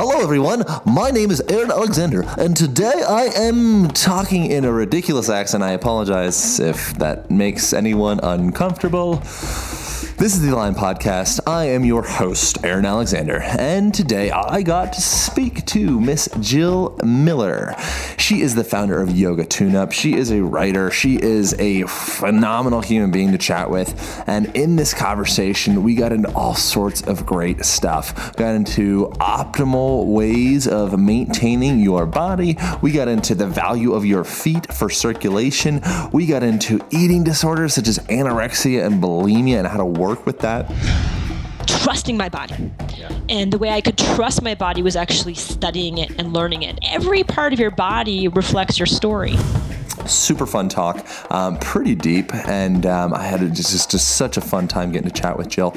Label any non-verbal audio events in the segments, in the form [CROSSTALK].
Hello, everyone. My name is Aaron Alexander, and today I am talking in a ridiculous accent. I apologize if that makes anyone uncomfortable. This is the Align Podcast. I am your host, Aaron Alexander, and today I got to speak to Miss Jill Miller. She is the founder of Yoga Tune Up. She is a writer. She is a phenomenal human being to chat with. And in this conversation, we got into all sorts of great stuff. Got into optimal ways of maintaining your body. We got into the value of your feet for circulation. We got into eating disorders such as anorexia and bulimia and how to work with that. trusting my body. And the way I could trust my body was actually studying it and learning it. Every part of your body reflects your story. super fun talk, um, pretty deep, and um, I had a, just, just just such a fun time getting to chat with Jill.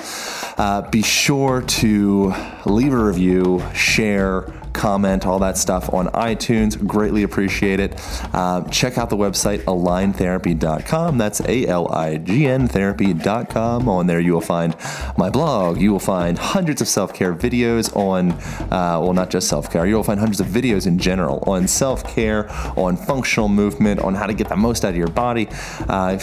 Uh, be sure to leave a review, share, comment, all that stuff on iTunes. Greatly appreciate it. Um, check out the website aligntherapy.com. That's A L I G N therapy.com. On there, you will find my blog. You will find hundreds of self care videos on, uh, well, not just self care. You will find hundreds of videos in general on self care, on functional movement, on how to get the most out of your body. Uh,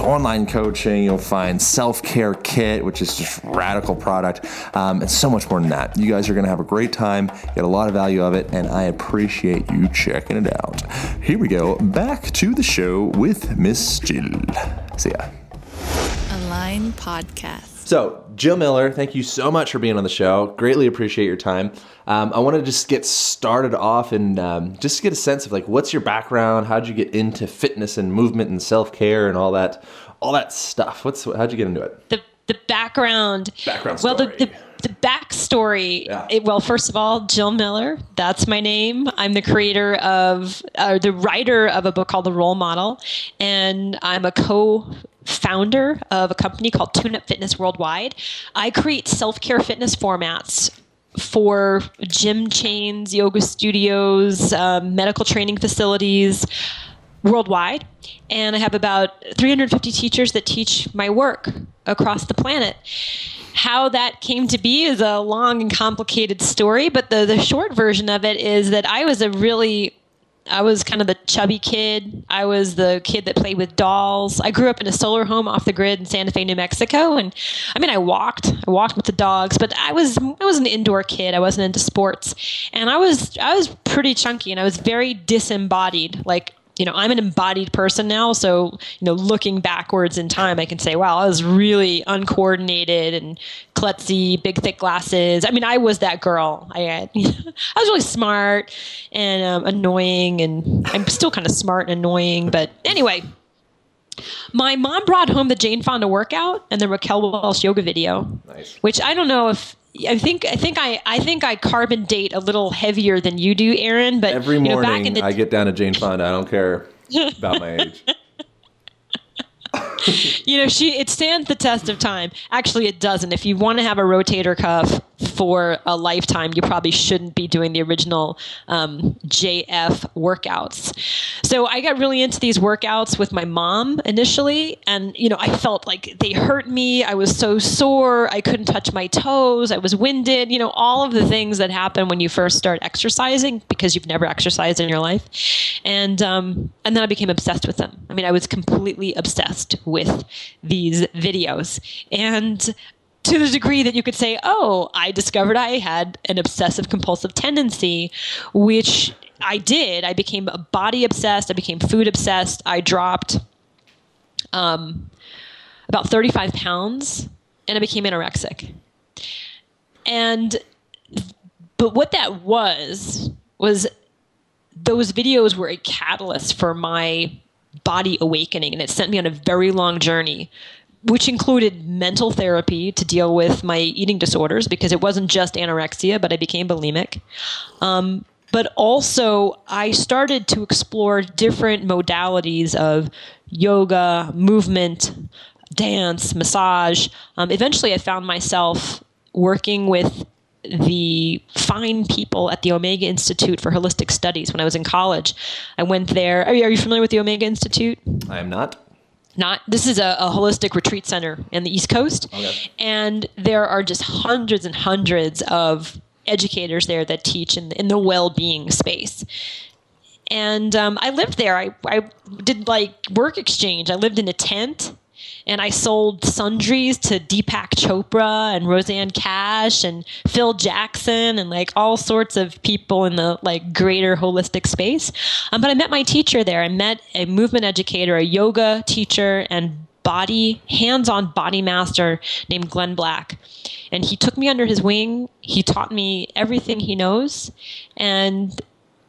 online coaching. You'll find self care kit, which is just radical product, um, and so much more than that. You guys are going to have a great time. Get a lot of value of it, and I appreciate you checking it out. Here we go. Back to the show with Miss Jill. See ya. Align Podcast. So, Jill Miller, thank you so much for being on the show. Greatly appreciate your time. Um, I want to just get started off and um, just get a sense of like, what's your background? How'd you get into fitness and movement and self care and all that, all that stuff? What's how'd you get into it? The the background. Background Well, the, the the backstory. Yeah. it- well, first of all, Jill Miller. That's my name. I'm the creator of, uh, the writer of a book called The Roll Model, and I'm a co. Founder of a company called Tune Up Fitness Worldwide. I create self care fitness formats for gym chains, yoga studios, um, medical training facilities worldwide. And I have about 350 teachers that teach my work across the planet. How that came to be is a long and complicated story, but the, the short version of it is that I was a really I was kind of the chubby kid. I was the kid that played with dolls. I grew up in a solar home off the grid in Santa Fe, New Mexico, and I mean, I walked. I walked with the dogs, but I was I was an indoor kid. I wasn't into sports, and I was I was pretty chunky, and I was very disembodied. Like you know, I'm an embodied person now, so you know, looking backwards in time, I can say, wow, I was really uncoordinated and klutzy, big thick glasses. I mean, I was that girl. I had, [LAUGHS] I was really smart and um, annoying, and I'm still kind of smart and annoying. But anyway, my mom brought home the Jane Fonda workout and the Raquel Welch yoga video, Nice. which I don't know if. I think I think I I think I carbon date a little heavier than you do, Aaron. But Every you know, morning, back in the I get down to Jane Fonda. I don't care about my age. [LAUGHS] [LAUGHS] you know she it stands the test of time actually it doesn't if you want to have a rotator cuff for a lifetime you probably shouldn't be doing the original um, jf workouts. So i got really into these workouts with my mom initially and you know i felt like they hurt me. I was so sore. I couldn't touch my toes. I was winded you know all of the things that happen when you first start exercising because you've never exercised in your life. And um, and then i became obsessed with them. I mean i was completely obsessed with these videos. And to the degree that you could say, oh, I discovered I had an obsessive compulsive tendency, which I did. I became body obsessed. I became food obsessed. I dropped um, about 35 pounds and I became anorexic. And, but what that was, was those videos were a catalyst for my body awakening and it sent me on a very long journey which included mental therapy to deal with my eating disorders because it wasn't just anorexia but i became bulimic um, but also I started to explore different modalities of yoga, movement, dance, massage. Um, eventually, I found myself working with the fine people at the Omega Institute for Holistic Studies when I was in college. I went there. Are you, are you familiar with the Omega Institute? I am not. Not. This is a, a holistic retreat center in the East Coast, Okay. and there are just hundreds and hundreds of educators there that teach in, in the well-being space. And um, I lived there. I, I did like work exchange. I lived in a tent and I sold sundries to Deepak Chopra and Rosanne Cash and Phil Jackson and like all sorts of people in the like greater holistic space. Um, but I met my teacher there. I met a movement educator, a yoga teacher, and body hands-on body master named Glenn Black. And he took me under his wing. He taught me everything he knows. And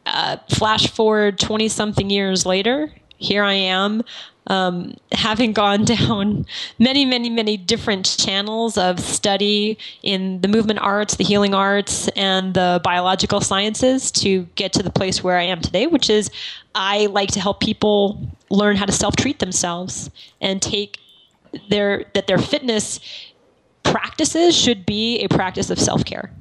uh, flash forward 20 something years later, here I am, um, having gone [LAUGHS] down many, many, many different channels of study in the movement arts, the healing arts, and the biological sciences to get to the place where I am today, which is I like to help people learn how to self treat themselves and take their, that their fitness practices should be a practice of self care.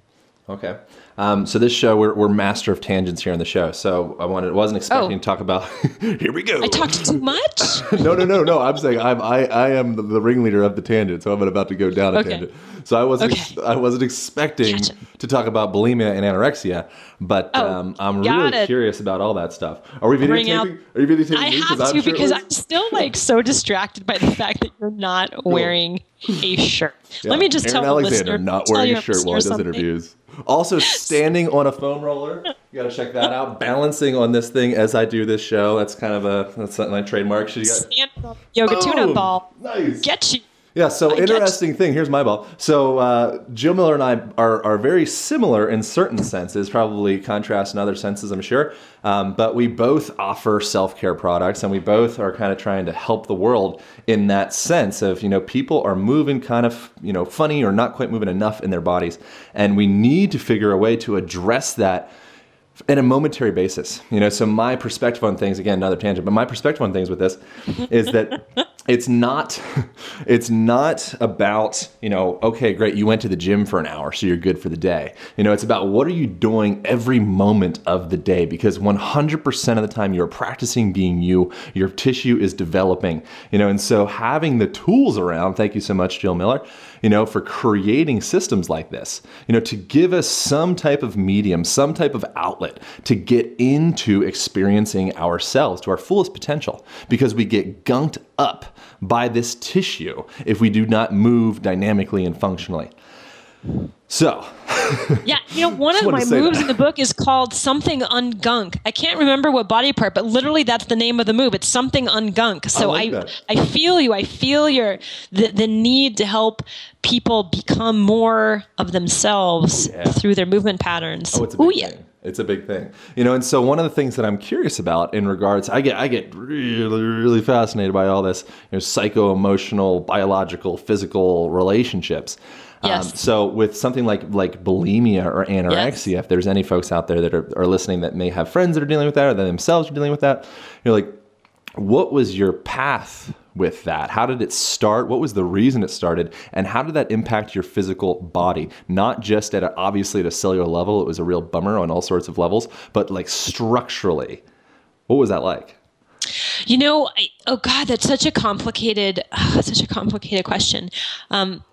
Okay. Um, so this show, we're, we're master of tangents here on the show. So I wanted, wasn't expecting Oh. to talk about. [LAUGHS] here we go. I talked too much. [LAUGHS] no, no, no, no. I'm saying I'm, I, I am the, the ringleader of the tangent, so I'm about to go down a Okay. tangent. So I wasn't, ex- Okay. I wasn't expecting Gotcha. to talk about bulimia and anorexia, but Oh, um, I'm really it. curious about all that stuff. Are we videotaping? out- Are you videotaping I have I'm to because? I'm still like so distracted by the [LAUGHS] fact that you're not wearing a shirt. Yeah. Let me just Aaron tell the Alexander listener, not wearing a shirt while he does interviews. Also [LAUGHS] standing on a foam roller. You got to check that out. Balancing on this thing as I do this show. That's kind of a that's my trademark. You got Stand yoga Boom. tune-up ball. Nice. Get you. Yeah, so I interesting thing. Here's my ball. So uh, Jill Miller and I are, are very similar in certain senses, probably contrast in other senses, I'm sure. Um, but we both offer self care products, and we both are kind of trying to help the world in that sense of you know people are moving kind of you know funny or not quite moving enough in their bodies, and we need to figure a way to address that in a momentary basis. You know, so my perspective on things, again, another tangent, but my perspective on things with this [LAUGHS] is that it's not [LAUGHS] it's not about, you know, okay, great, you went to the gym for an hour, so you're good for the day. You know, it's about what are you doing every moment of the day because 100% of the time you're practicing being you, your tissue is developing. You know, and so having the tools around, thank you so much Jill Miller, you know, for creating systems like this, you know, to give us some type of medium, some type of outlet to get into experiencing ourselves to our fullest potential because we get gunked up by this tissue if we do not move dynamically and functionally. So, Yeah, you know, [LAUGHS] one of my moves that. in the book is called something ungunk. I can't remember what body part, but literally that's the name of the move. It's something ungunk. So like I. I feel you. I feel your the, the need to help people become more of themselves oh, Yeah. through their movement patterns. Oh, it's a Ooh, big yeah. thing. It's a big thing. You know, and so one of the things that I'm curious about in regards, I get I get really, really fascinated by all this, you know, psycho emotional, biological, physical relationships. Yes. Um, so with something like like bulimia or anorexia, if there's any folks out there that are, are listening that may have friends that are dealing with that or that themselves are dealing with that, you're like, what was your path with that? How did it start? What was the reason it started? And how did that impact your physical body? Not just at a, obviously at a cellular level, it was a real bummer on all sorts of levels, but like structurally, what was that like? You know, I, oh God, that's such a complicated, [SIGHS] such a complicated question. Um,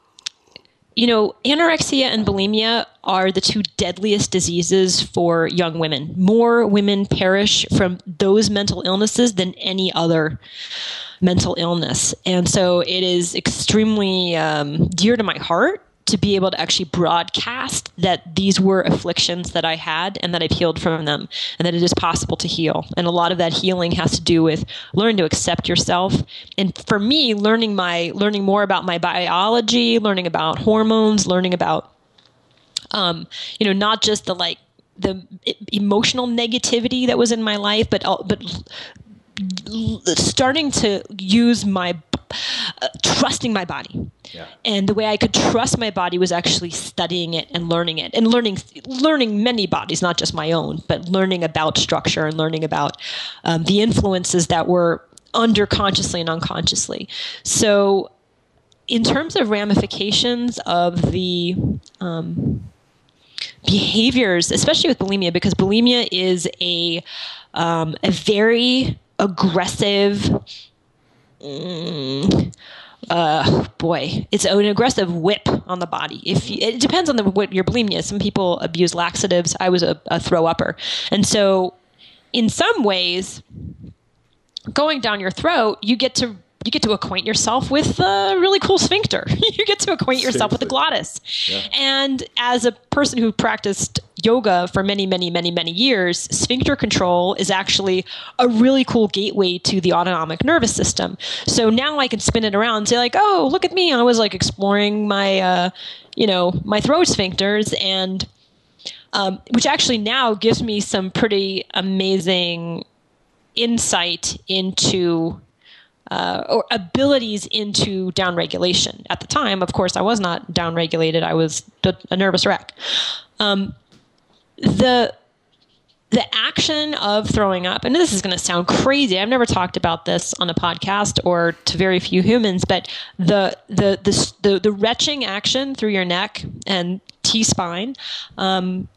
you know, anorexia and bulimia are the two deadliest diseases for young women. More women perish from those mental illnesses than any other mental illness. And so it is extremely um, dear to my heart to be able to actually broadcast that these were afflictions that I had and that I've healed from them and that it is possible to heal. And a lot of that healing has to do with learning to accept yourself. And for me, learning my learning more about my biology, learning about hormones, learning about um, you know, not just the like the emotional negativity that was in my life, but but starting to use my uh, trusting my body And the way I could trust my body was actually studying it and learning it and learning learning many bodies, not just my own, but learning about structure and learning about um, the influences that were under consciously and unconsciously. So, in terms of ramifications of the um, behaviors, especially with bulimia, because bulimia is a um, a very aggressive. Mm, uh, boy, it's an aggressive whip on the body. If you, it depends on the what your bulimia is. Some people abuse laxatives. I was a, a throw upper, and so in some ways, going down your throat, you get to you get to acquaint yourself with a really cool sphincter. [LAUGHS] you get to acquaint yourself with the glottis. Yeah. And as a person who practiced yoga for many, many, many, many years, sphincter control is actually a really cool gateway to the autonomic nervous system. So now I can spin it around and say like, oh, look at me. I was like exploring my, uh, you know, my throat sphincters and um, which actually now gives me some pretty amazing insight into uh, or abilities into downregulation. At the time, of course, I was not downregulated. I was a nervous wreck. Um, the the action of throwing up, and this is going to sound crazy. I've never talked about this on a podcast or to very few humans, but the the the the, the retching action through your neck and T spine um,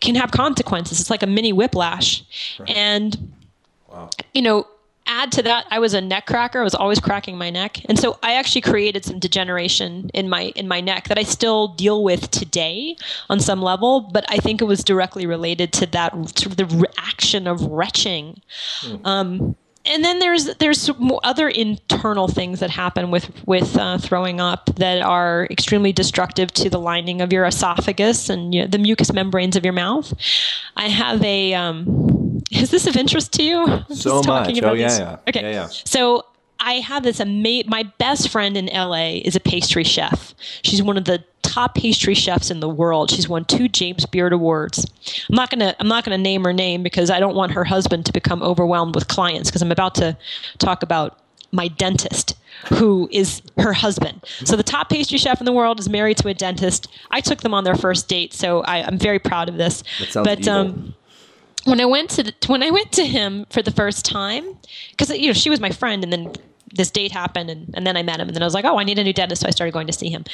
can have consequences. It's like a mini whiplash, right. and wow. you know add to that i was a neck cracker i was always cracking my neck and so i actually created some degeneration in my in my neck that i still deal with today on some level but i think it was directly related to that sort of the reaction of retching mm. um, and then there's there's other internal things that happen with with uh, throwing up that are extremely destructive to the lining of your esophagus and you know, the mucous membranes of your mouth. I have a. Um, is this of interest to you? So much. Oh yeah, yeah. Okay. Yeah, yeah. So I have this amazing. My best friend in LA is a pastry chef. She's one of the top pastry chefs in the world. She's won two James Beard awards. I'm not gonna I'm not gonna name her name because I don't want her husband to become overwhelmed with clients because I'm about to talk about my dentist who is her husband. So the top pastry chef in the world is married to a dentist. I took them on their first date, so I, am very proud of this. but um, when I went to the, when I went to him for the first time, because you know she was my friend, and then this date happened and, and then I met him and then I was like, oh, I need a new dentist. So I started going to see him.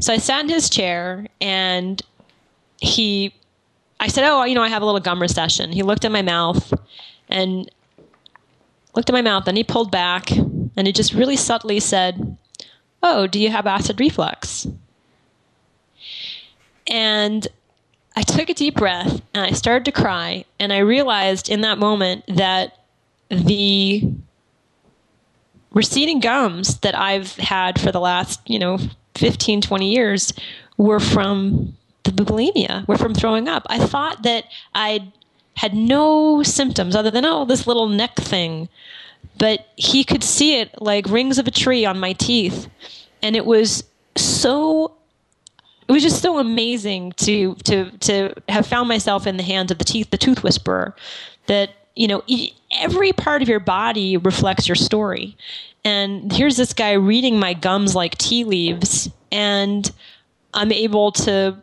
So I sat in his chair and he, I said, oh, you know, I have a little gum recession. He looked at my mouth and looked at my mouth. and he pulled back and he just really subtly said, oh, do you have acid reflux? And I took a deep breath and I started to cry. And I realized in that moment that the receding gums that I've had for the last, you know, 15, 20 years were from the bulimia, were from throwing up. I thought that I had no symptoms other than, oh, this little neck thing. But he could see it like rings of a tree on my teeth. And it was so it was just so amazing to to to have found myself in the hands of the teeth the tooth whisperer that you know every part of your body reflects your story. And here's this guy reading my gums like tea leaves and i'm able to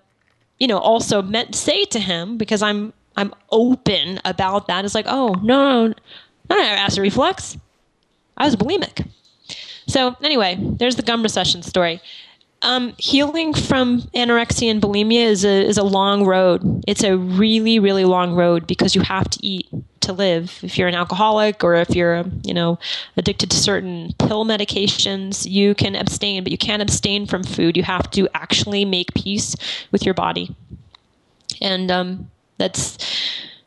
you know also say to him because i'm i'm open about that it's like oh no no no no acid reflux. I was bulimic. So anyway there's the gum recession story um, healing from anorexia and bulimia is a is a long road. It's a really really long road because you have to eat to live. If you're an alcoholic or if you're you know addicted to certain pill medications, you can abstain, but you can't abstain from food. You have to actually make peace with your body, and um, that's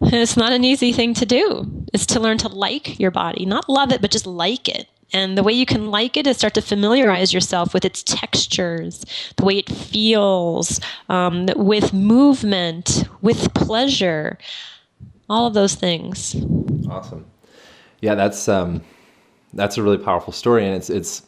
it's not an easy thing to do. It's to learn to like your body, not love it, but just like it. And the way you can like it is start to familiarize yourself with its textures, the way it feels, um, with movement, with pleasure, all of those things. Awesome. Yeah, that's um, that's a really powerful story, and it's it's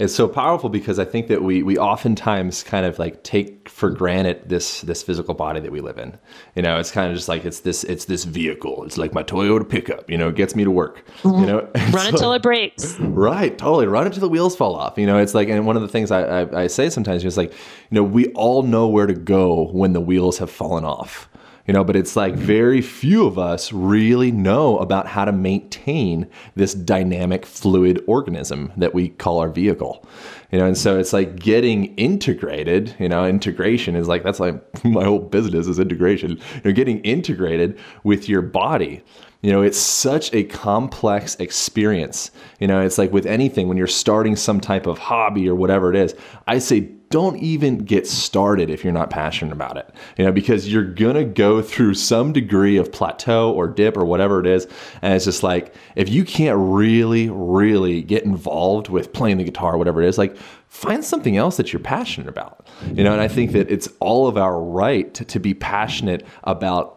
It's so powerful because I think that we we oftentimes kind of like take for granted this this physical body that we live in. You know, it's kind of just like it's this it's this vehicle. It's like my Toyota pickup. You know, it gets me to work. You mm-hmm. know, [LAUGHS] Run until it breaks. [LAUGHS] Right, totally. Run until the wheels fall off. You know, it's like, and one of the things I, I, I say sometimes is like, you know, we all know where to go when the wheels have fallen off. You know, but it's like very few of us really know about how to maintain this dynamic fluid organism that we call our vehicle. You know, and so it's like getting integrated, you know, integration is like that's like [LAUGHS] my whole business is integration. You know, getting integrated with your body. You know, it's such a complex experience. You know, it's like with anything, when you're starting some type of hobby or whatever it is, I say don't even get started if you're not passionate about it. You know, because you're to go through some degree of plateau or dip or whatever it is. And it's just like, if you can't really, really get involved with playing the guitar, whatever it is, like, find something else that you're passionate about. You know, and I think that it's all of our right to, to be passionate about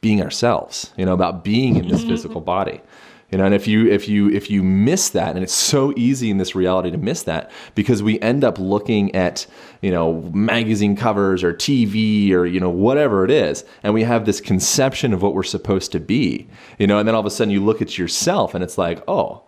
being ourselves you know about being in this mm-hmm. physical body you know and if you if you if you miss that and it's so easy in this reality to miss that because we end up looking at you know magazine covers or tv or you know whatever it is and we have this conception of what we're supposed to be. You know and then all of a sudden you look at yourself and it's like oh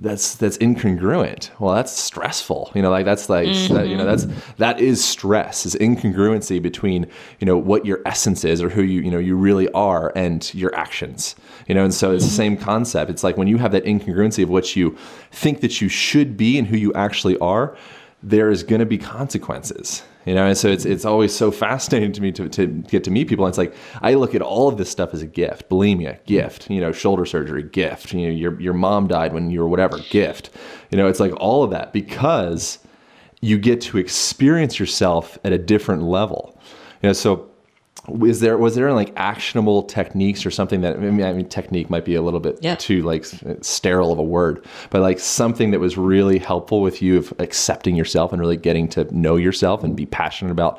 that's that's incongruent. Well, that's stressful. You know, like that's like that, you know that's mm-hmm. that is stress. Is incongruency between you know what your essence is or who you you know you really are and your actions. You know, and so it's the mm-hmm. same concept. It's like when you have that incongruency of what you think that you should be and who you actually are, there is going to be consequences. You know, and so it's it's always so fascinating to me to, to get to meet people. And it's like I look at all of this stuff as a gift. Bulimia, gift. You know, shoulder surgery, gift. You know, your your mom died when you were whatever, gift. You know, it's like all of that because you get to experience yourself at a different level. You know, so is there was there like actionable techniques or something that I mean, I mean technique might be a little bit Yeah. too like sterile of a word, but like something that was really helpful with you of accepting yourself and really getting to know yourself and be passionate about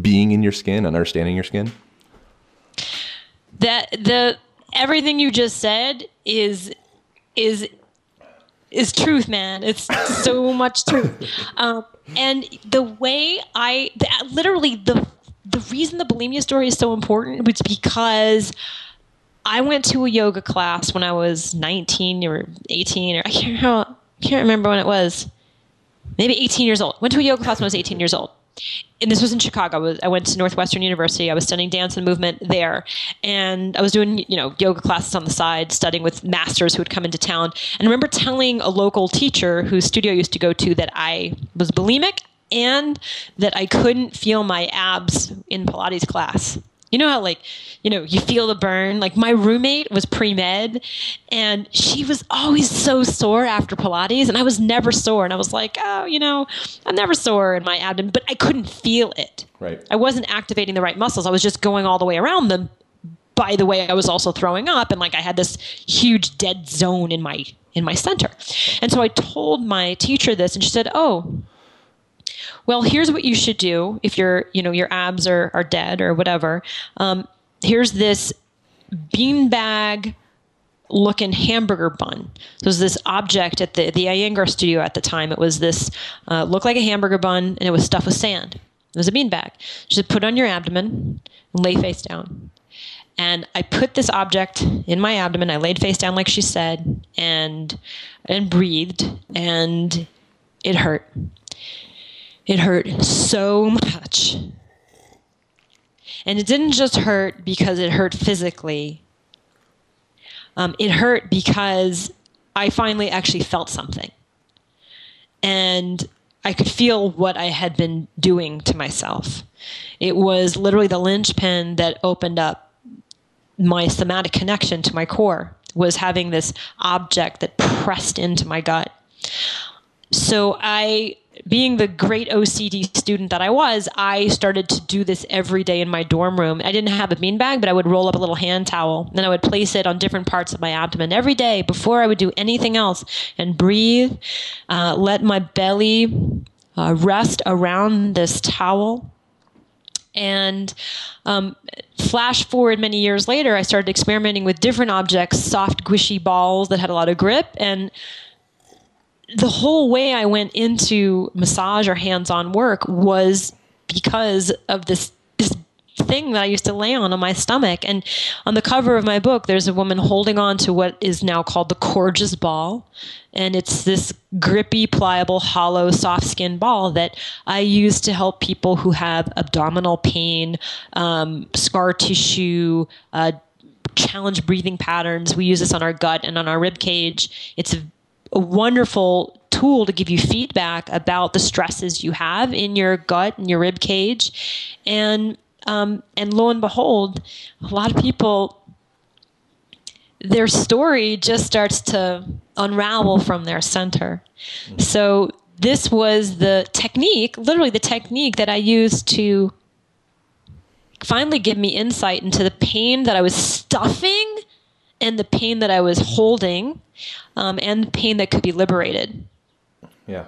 being in your skin, and understanding your skin. that the everything you just said is is is truth man it's so much truth [LAUGHS] um, and the way i the, literally the the reason the bulimia story is so important was because i went to a yoga class when i was 19 or 18 or i can't remember, can't remember when it was maybe 18 years old. Went to a yoga class when I was 18 years old. And this was in Chicago. I, went to Northwestern University. I was studying dance and movement there. And I was doing, you know, yoga classes on the side, studying with masters who would come into town. And I remember telling a local teacher whose studio I used to go to that I was bulimic and that I couldn't feel my abs in Pilates class. You know how like, you know, you feel the burn. Like my roommate was pre med, and she was always so sore after Pilates, and I was never sore. And I was like, oh, you know, I'm never sore in my abdomen, but I couldn't feel it. Right. I wasn't activating the right muscles. I was just going all the way around them. By the way, I was also throwing up, and like I had this huge dead zone in my in my center. And so I told my teacher this, and she said, "Oh, well, here's what you should do if your you know your abs are are dead or whatever. Um, here's this beanbag looking hamburger bun. So was this object at the the Iyengar studio at the time. It was this uh, looked like a hamburger bun, and it was stuffed with sand. It was a beanbag. She said, put it on your abdomen and lay face down. And I put this object in my abdomen. I laid face down like she said, and and breathed, and it hurt. It hurt so much. And it didn't just hurt because it hurt physically. Um, it hurt because I finally actually felt something. And I could feel what I had been doing to myself. It was literally the linchpin that opened up my somatic connection to my core was having this object that pressed into my gut. So I being the great OCD student that I was, I started to do this every day in my dorm room. I didn't have a beanbag, but I would roll up a little hand towel and I would place it on different parts of my abdomen every day before I would do anything else and breathe, uh, let my belly uh, rest around this towel. And um, flash forward many years later, I started experimenting with different objects, soft, squishy balls that had a lot of grip, and the whole way I went into massage or hands-on work was because of this this thing that I used to lay on on my stomach. And on the cover of my book, there's a woman holding on to what is now called the Coregeous ball, and it's this grippy, pliable, hollow, soft skin ball that I use to help people who have abdominal pain, um, scar tissue. Uh, challenge breathing patterns. We use this on our gut and on our rib cage. It's a, wonderful tool to give you feedback about the stresses you have in your gut and your rib cage. And um, and lo and behold, a lot of people their story just starts to unravel from their center. So this was the technique, literally the technique that I used to finally give me insight into the pain that I was stuffing and the pain that I was holding um, and the pain that could be liberated. Yeah.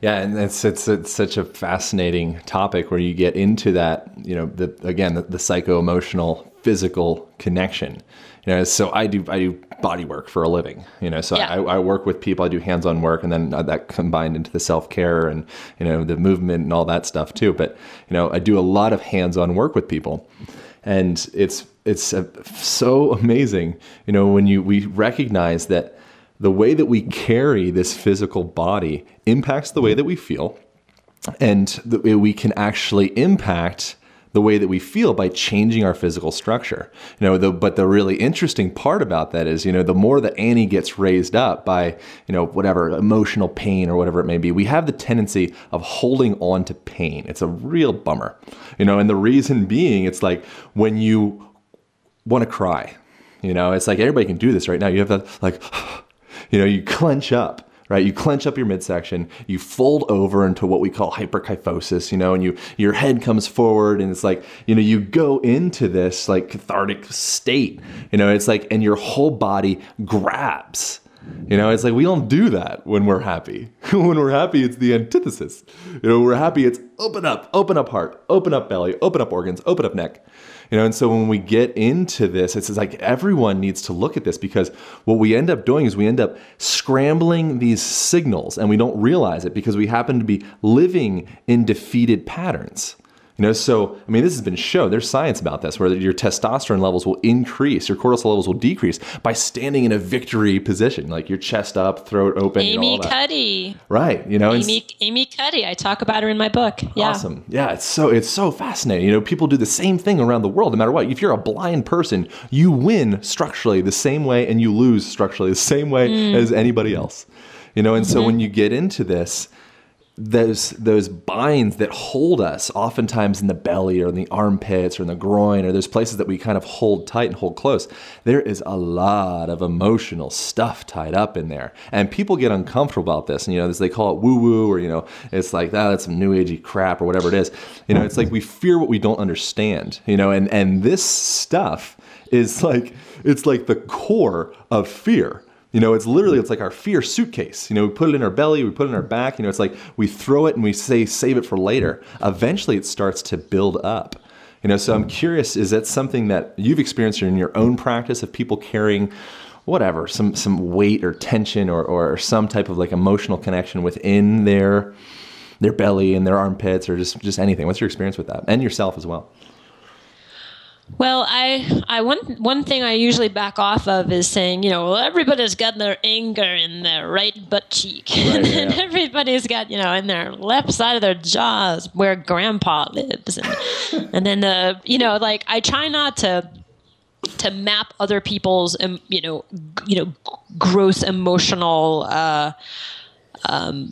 Yeah, and it's, it's it's such a fascinating topic where you get into that, you know, the again the, the psycho emotional physical connection. You know, so I do I do body work for a living. You know, so Yeah. I, I work with people. I do hands on work, and then that combined into the self care and you know the movement and all that stuff too. But you know, I do a lot of hands on work with people, and it's it's uh so amazing. You know, when you we recognize that the way that we carry this physical body impacts the way that we feel and the way we can actually impact the way that we feel by changing our physical structure. You know, the, but the really interesting part about that is, you know, the more that Annie gets raised up by, you know, whatever emotional pain or whatever it may be, we have the tendency of holding on to pain. It's a real bummer. You know, and the reason being it's like when you want to cry, you know, it's like everybody can do this right now. You have that like [SIGHS] you know, you clench up, right? You clench up your midsection, you fold over into what we call hyperkyphosis, you know, and you your head comes forward and it's like, you know, you go into this like cathartic state. You know, it's like and your whole body grabs. You know, it's like we don't do that when we're happy. [LAUGHS] when we're happy, it's the antithesis. You know, we're happy, it's open up, open up heart, open up belly, open up organs, open up neck. You know, and so when we get into this, it's like everyone needs to look at this because what we end up doing is we end up scrambling these signals and we don't realize it because we happen to be living in defeated patterns. You know, so I mean, this has been shown. There's science about this, where your testosterone levels will increase, your cortisol levels will decrease by standing in a victory position, like your chest up, throat open. Amy. Cuddy. right? You know, Amy, Amy Cuddy. I talk about her in my book. Yeah. Awesome. Yeah, it's so it's so fascinating. You know, people do the same thing around the world, no matter what. If you're a blind person, you win structurally the same way and you lose structurally the same way mm. as anybody else. You know, and so mm-hmm. when you get into this, those those binds that hold us oftentimes in the belly or in the armpits or in the groin or those places that we kind of hold tight and hold close there is a lot of emotional stuff tied up in there. And people get uncomfortable about this. And you know this they call it woo woo or you know it's like that that's some new agey crap or whatever it is. You know it's like we fear what we don't understand you know and and this stuff is like it's like the core of fear you know, it's literally it's like our fear suitcase. You know, we put it in our belly, we put it in our back. You know, it's like we throw it and we say save it for later. Eventually, it starts to build up. You know, so I'm curious: is that something that you've experienced in your own practice of people carrying? Whatever, some some weight or tension or, or some type of like emotional connection within their their belly and their armpits or just just anything. What's your experience with that, and yourself as well? Well, I, I one one thing I usually back off of is saying, you know, well, everybody's got their anger in their right butt cheek, and yeah, [LAUGHS] everybody's got, you know, in their left side of their jaws where Grandpa lives, and [LAUGHS] and then the, you know, like I try not to to map other people's, um, you know, g- you know, gross emotional. Uh, l-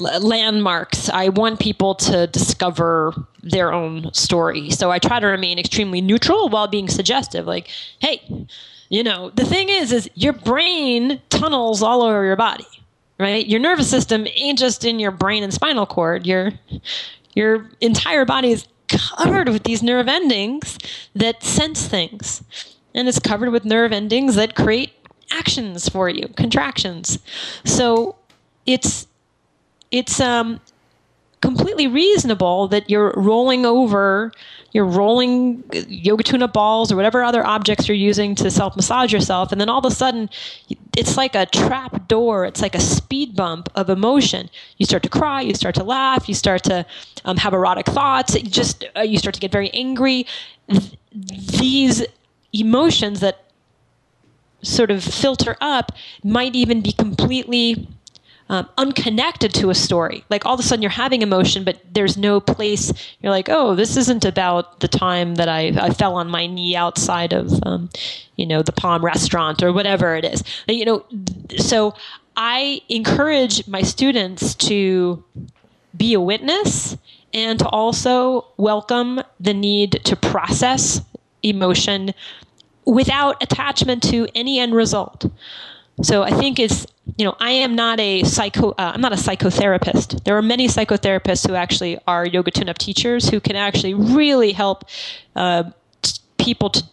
landmarks. I want people to discover their own story. So I try to remain extremely neutral while being suggestive. Like, hey, you know, the thing is, is your brain tunnels all over your body, right? Your nervous system ain't just in your brain and spinal cord. Your your entire body is covered with these nerve endings that sense things, and it's covered with nerve endings that create actions for you, contractions. So it's it's um completely reasonable that you're rolling over, you're rolling yoga tune up balls or whatever other objects you're using to self massage yourself. And then all of a sudden, it's like a trap door, it's like a speed bump of emotion. You start to cry, you start to laugh, you start to um, have erotic thoughts, you just, uh, you start to get very angry. Th- these emotions that sort of filter up might even be completely um, unconnected to a story. Like all of a sudden you're having emotion, but there's no place. You're like, oh, this isn't about the time that I, I fell on my knee outside of, um, you know, the Palm restaurant or whatever it is. You know, so I encourage my students to be a witness and to also welcome the need to process emotion without attachment to any end result. So I think it's you know I am not a psycho uh, I'm not a psychotherapist. There are many psychotherapists who actually are yoga tune-up teachers who can actually really help uh, people to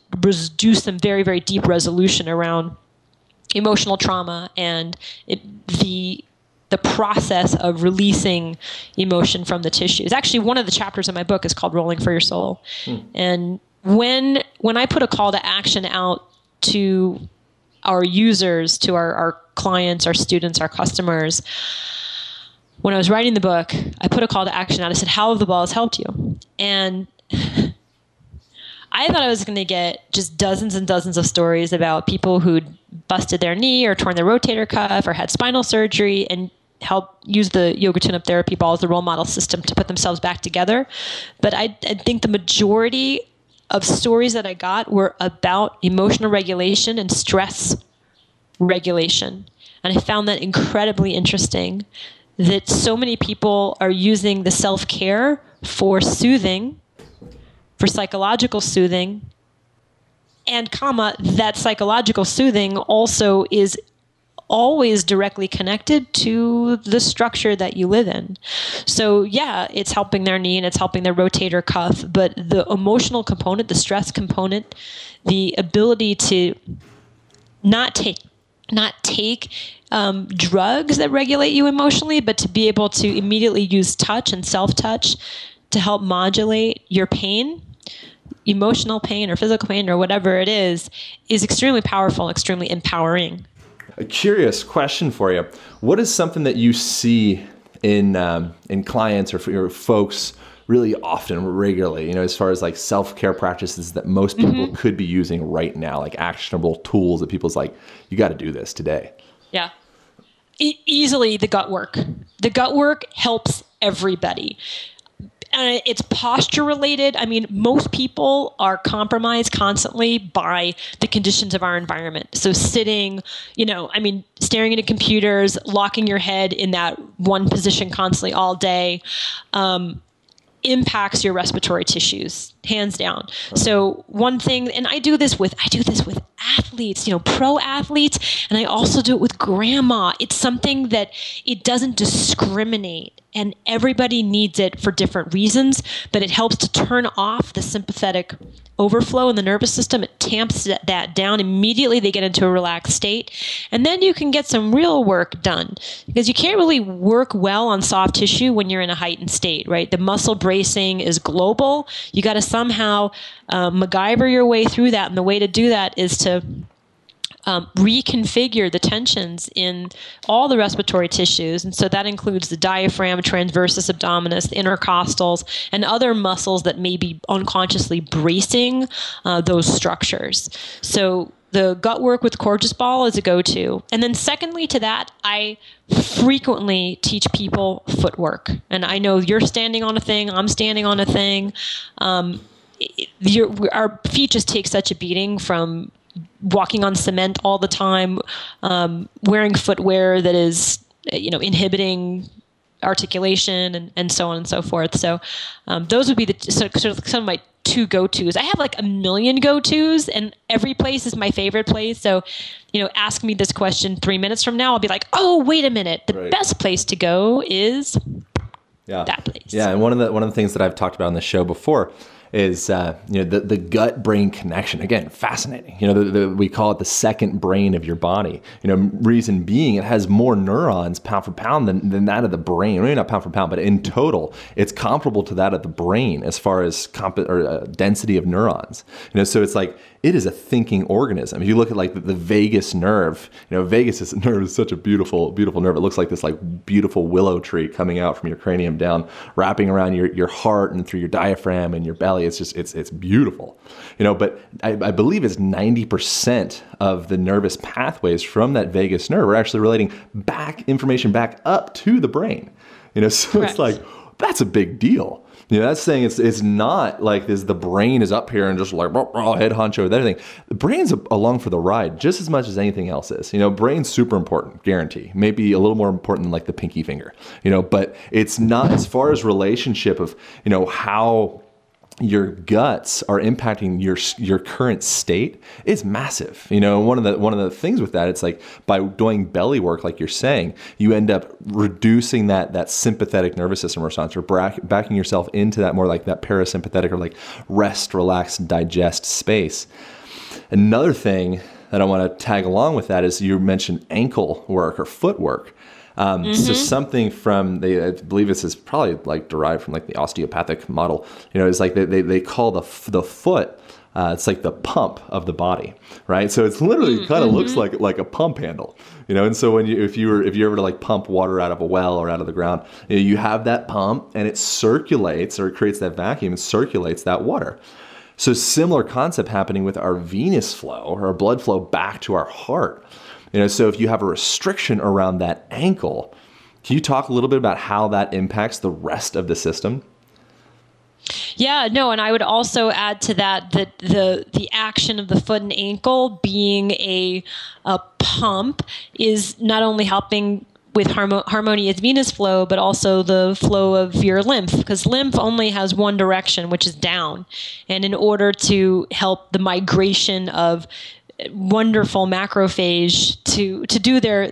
do some very very deep resolution around emotional trauma and it, the the process of releasing emotion from the tissues. Actually, one of the chapters in my book is called "Rolling for Your Soul," hmm. and when when I put a call to action out to our users, to our, our clients, our students, our customers, when I was writing the book, I put a call to action out. I said, How have the balls helped you? And I thought I was going to get just dozens and dozens of stories about people who'd busted their knee or torn their rotator cuff or had spinal surgery and help use the yoga tune up therapy ball as the Roll Model system to put themselves back together. But I, I think the majority of stories that I got were about emotional regulation and stress regulation. And I found that incredibly interesting that so many people are using the self care for soothing, for psychological soothing, and comma, that psychological soothing also is always directly connected to the structure that you live in. So, yeah, it's helping their knee and it's helping their rotator cuff, but the emotional component, the stress component, the ability to not take not take um, drugs that regulate you emotionally, but to be able to immediately use touch and self touch to help modulate your pain, emotional pain or physical pain or whatever it is, is extremely powerful, extremely empowering a curious question for you. What is something that you see in um, in clients or for your folks really often, regularly? You know, as far as like self care practices that most people mm-hmm. could be using right now, like actionable tools that people's like, you got to do this today. Yeah. E- easily the gut work. The gut work helps everybody uh, it's posture related. I mean, most people are compromised constantly by the conditions of our environment. So, sitting, you know, I mean, staring into computers, locking your head in that one position constantly all day. Um, impacts your respiratory tissues hands down so one thing and i do this with i do this with athletes you know pro athletes and i also do it with grandma it's something that it doesn't discriminate and everybody needs it for different reasons, but it helps to turn off the sympathetic overflow in the nervous system. It tamps that down. Immediately they get into a relaxed state. And then you can get some real work done because you can't really work well on soft tissue when you're in a heightened state, right? The muscle bracing is global. You got to somehow uh, MacGyver your way through that. And the way to do that is to um, reconfigure the tensions in all the respiratory tissues. And so that includes the diaphragm, transversus abdominis, the intercostals, and other muscles that may be unconsciously bracing uh, those structures. So the gut work with Coregeous is a go-to. And then secondly to that, I frequently teach people footwork. And I know you're standing on a thing, I'm standing on a thing. Um, our feet just take such a beating from walking on cement all the time, um, wearing footwear that is, you know, inhibiting articulation and, and so on and so forth. So um, those would be the sort of some of my two go-tos. I have like a million go-tos and every place is my favorite place. So, you know, ask me this question three minutes from now, I'll be like, oh, wait a minute. The right. best place to go is yeah. that place. Yeah. And one of the, one of the things that I've talked about on the show before is uh, you know the, the gut brain connection. Again fascinating. You know the, the, we call it the second brain of your body. You know reason being it has more neurons pound for pound than, than that of the brain. Maybe not pound for pound but in total it's comparable to that of the brain as far as comp- or, uh, density of neurons. You know so it's like it is a thinking organism. If you look at like the, the, vagus nerve, you know, vagus is, [LAUGHS] nerve is such a beautiful, beautiful nerve. It looks like this like beautiful willow tree coming out from your cranium down, wrapping around your, your heart and through your diaphragm and your belly. It's just, it's, it's beautiful, you know, but I, I believe it's 90% of the nervous pathways from that vagus nerve are actually relating back information back up to the brain, you know, [LAUGHS] so Correct. it's like, that's a big deal. You know, that's saying it's it's not like this. The brain is up here and just like head honcho with everything. The brain's along for the ride just as much as anything else is. You know, brain's super important, guarantee. Maybe a little more important than like the pinky finger. You know, but it's not as far as relationship of you know how your guts are impacting your your current state is massive. You know, one of the one of the things with that, it's like by doing belly work, like you're saying, you end up reducing that that sympathetic nervous system response, or backing yourself into that more like that parasympathetic or like rest, relax, digest space. Another thing that I want to tag along with that is you mentioned ankle work or footwork. Um, mm-hmm. So something from they I believe this is probably like derived from like the osteopathic model. You know, it's like they they, they call the the foot. Uh, it's like the pump of the body, right? So it's literally mm-hmm. kind of looks like like a pump handle, you know. And so when you if you were if you ever to like pump water out of a well or out of the ground, you, know, you have that pump and it circulates or it creates that vacuum and circulates that water. So similar concept happening with our venous flow or our blood flow back to our heart. You know, so if you have a restriction around that ankle, can you talk a little bit about how that impacts the rest of the system? Yeah, no, and I would also add to that that the the action of the foot and ankle being a a pump is not only helping with harmo- harmonious venous flow, but also the flow of your lymph, because lymph only has one direction, which is down. And in order to help the migration of wonderful macrophage to to do their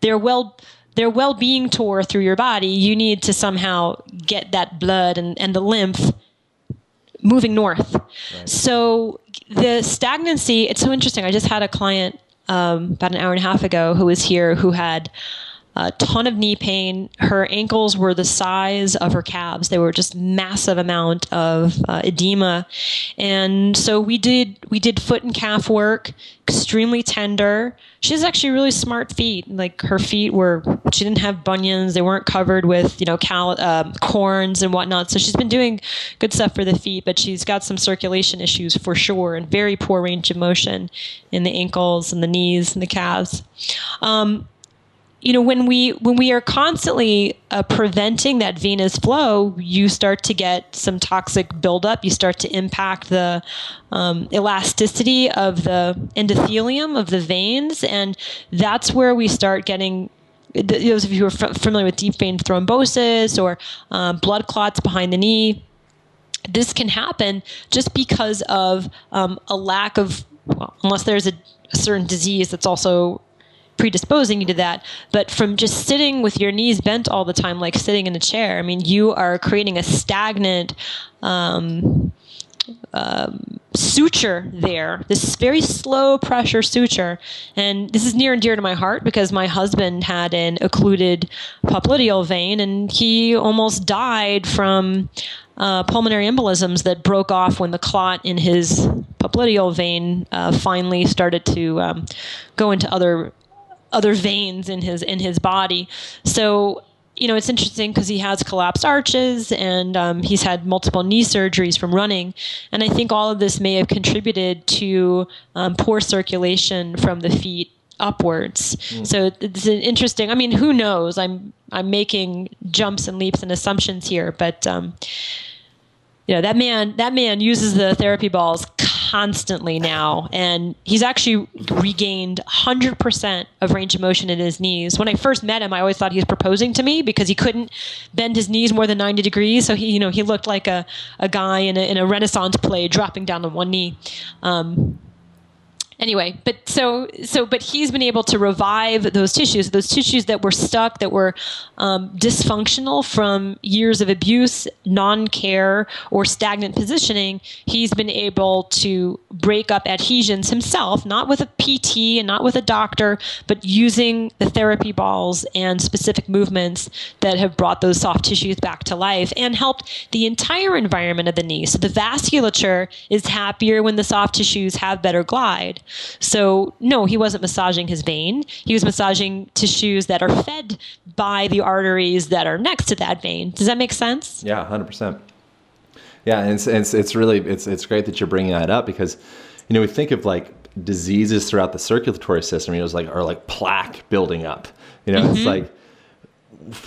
their well their well-being tour through your body you need to somehow get that blood and, and the lymph moving north right. so the stagnancy it's so interesting i just had a client um, about an hour and a half ago who was here who had a ton of knee pain. Her ankles were the size of her calves. They were just massive amount of uh, edema, and so we did we did foot and calf work, extremely tender. She has actually really smart feet. Like her feet were, she didn't have bunions. They weren't covered with you know cal- um, corns and whatnot. So she's been doing good stuff for the feet, but she's got some circulation issues for sure, and very poor range of motion in the ankles and the knees and the calves. Um, you know when we when we are constantly uh, preventing that venous flow you start to get some toxic buildup. You start to impact the um, elasticity of the endothelium of the veins. And that's where we start getting those of you who are familiar with deep vein thrombosis or um, blood clots behind the knee this can happen just because of um, a lack of well, unless there's a, a certain disease that's also predisposing you to that. But from just sitting with your knees bent all the time, like sitting in a chair, I mean, you are creating a stagnant. Um, um, suture there, this very slow pressure suture. And this is near and dear to my heart because my husband had an occluded popliteal vein and he almost died from uh, pulmonary embolisms that broke off when the clot in his popliteal vein uh, finally started to um, go into other other veins in his in his body. So you know, it's interesting because he has collapsed arches and um, he's had multiple knee surgeries from running. And I think all of this may have contributed to um, poor circulation from the feet upwards. Mm. So it's an interesting. I mean, who knows? I'm I'm making jumps and leaps and assumptions here, but um, you know that man that man uses the therapy balls constantly now. And he's actually regained 100% of range of motion in his knees. When i first met him i always thought he was proposing to me because he couldn't bend his knees more than 90 degrees. So he you know he looked like a, a guy in a, in a renaissance play dropping down on one knee. Um, anyway, but so so but he's been able to revive those tissues, those tissues that were stuck, that were um, dysfunctional from years of abuse, non-care, or stagnant positioning. He's been able to break up adhesions himself, not with a PT and not with a doctor, but using the therapy balls and specific movements that have brought those soft tissues back to life and helped the entire environment of the knee. So the vasculature is happier when the soft tissues have better glide. So, no, he wasn't massaging his vein. He was massaging tissues that are fed by the arteries that are next to that vein. Does that make sense? Yeah, hundred percent. Yeah, and it's, it's it's really it's it's great that you're bringing that up because you know we think of like diseases throughout the circulatory system. You know, it's like or like plaque building up. You know, it's like